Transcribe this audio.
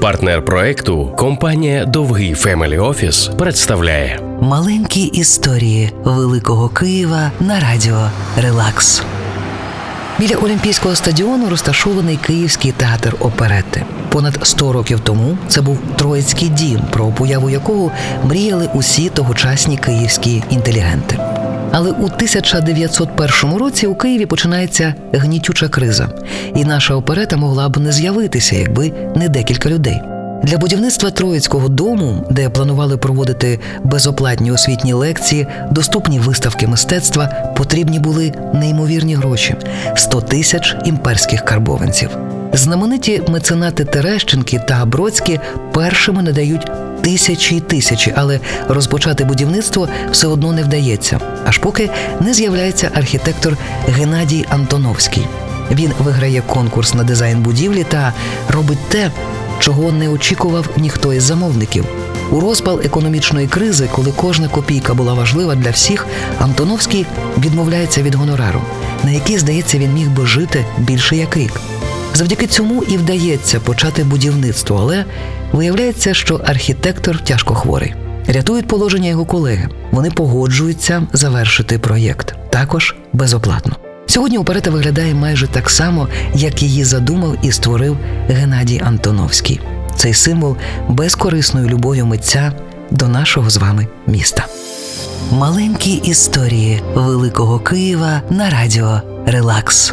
Партнер проекту компанія Довгий Family Office представляє Маленькі історії Великого Києва на радіо Релакс. Біля Олімпійського стадіону розташований Київський театр оперети. Понад 100 років тому це був Троїцький дім, про появу якого мріяли усі тогочасні київські інтелігенти. Але у 1901 році у Києві починається гнітюча криза, і наша оперета могла б не з'явитися, якби не декілька людей. Для будівництва Троїцького дому, де планували проводити безоплатні освітні лекції, доступні виставки мистецтва, потрібні були неймовірні гроші 100 тисяч імперських карбованців. Знамениті меценати Терещенки та Бродські першими надають тисячі й тисячі, але розпочати будівництво все одно не вдається, аж поки не з'являється архітектор Геннадій Антоновський. Він виграє конкурс на дизайн будівлі та робить те, чого не очікував ніхто із замовників. У розпал економічної кризи, коли кожна копійка була важлива для всіх, Антоновський відмовляється від гонорару, на який, здається, він міг би жити більше як рік. Завдяки цьому і вдається почати будівництво, але виявляється, що архітектор тяжко хворий. Рятують положення його колеги. Вони погоджуються завершити проєкт, також безоплатно. Сьогодні оперета виглядає майже так само, як її задумав і створив Геннадій Антоновський. Цей символ безкорисної любові митця до нашого з вами міста. Маленькі історії Великого Києва на радіо Релакс.